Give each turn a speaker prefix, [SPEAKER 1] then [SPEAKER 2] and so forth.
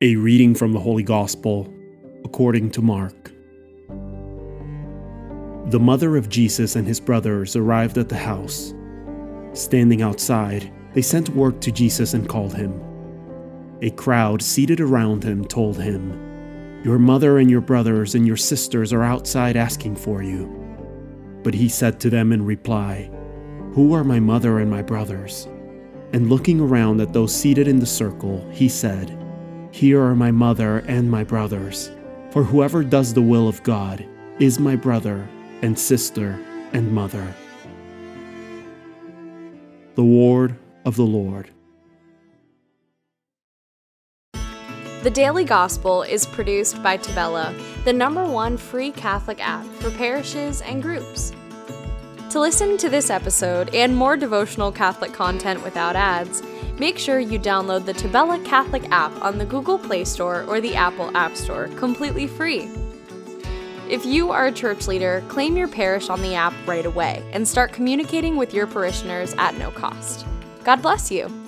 [SPEAKER 1] A reading from the Holy Gospel according to Mark. The mother of Jesus and his brothers arrived at the house. Standing outside, they sent word to Jesus and called him. A crowd seated around him told him, Your mother and your brothers and your sisters are outside asking for you. But he said to them in reply, Who are my mother and my brothers? And looking around at those seated in the circle, he said, here are my mother and my brothers. For whoever does the will of God is my brother and sister and mother. The Word of the Lord.
[SPEAKER 2] The Daily Gospel is produced by Tabella, the number one free Catholic app for parishes and groups. To listen to this episode and more devotional Catholic content without ads, make sure you download the Tabella Catholic app on the Google Play Store or the Apple App Store completely free. If you are a church leader, claim your parish on the app right away and start communicating with your parishioners at no cost. God bless you.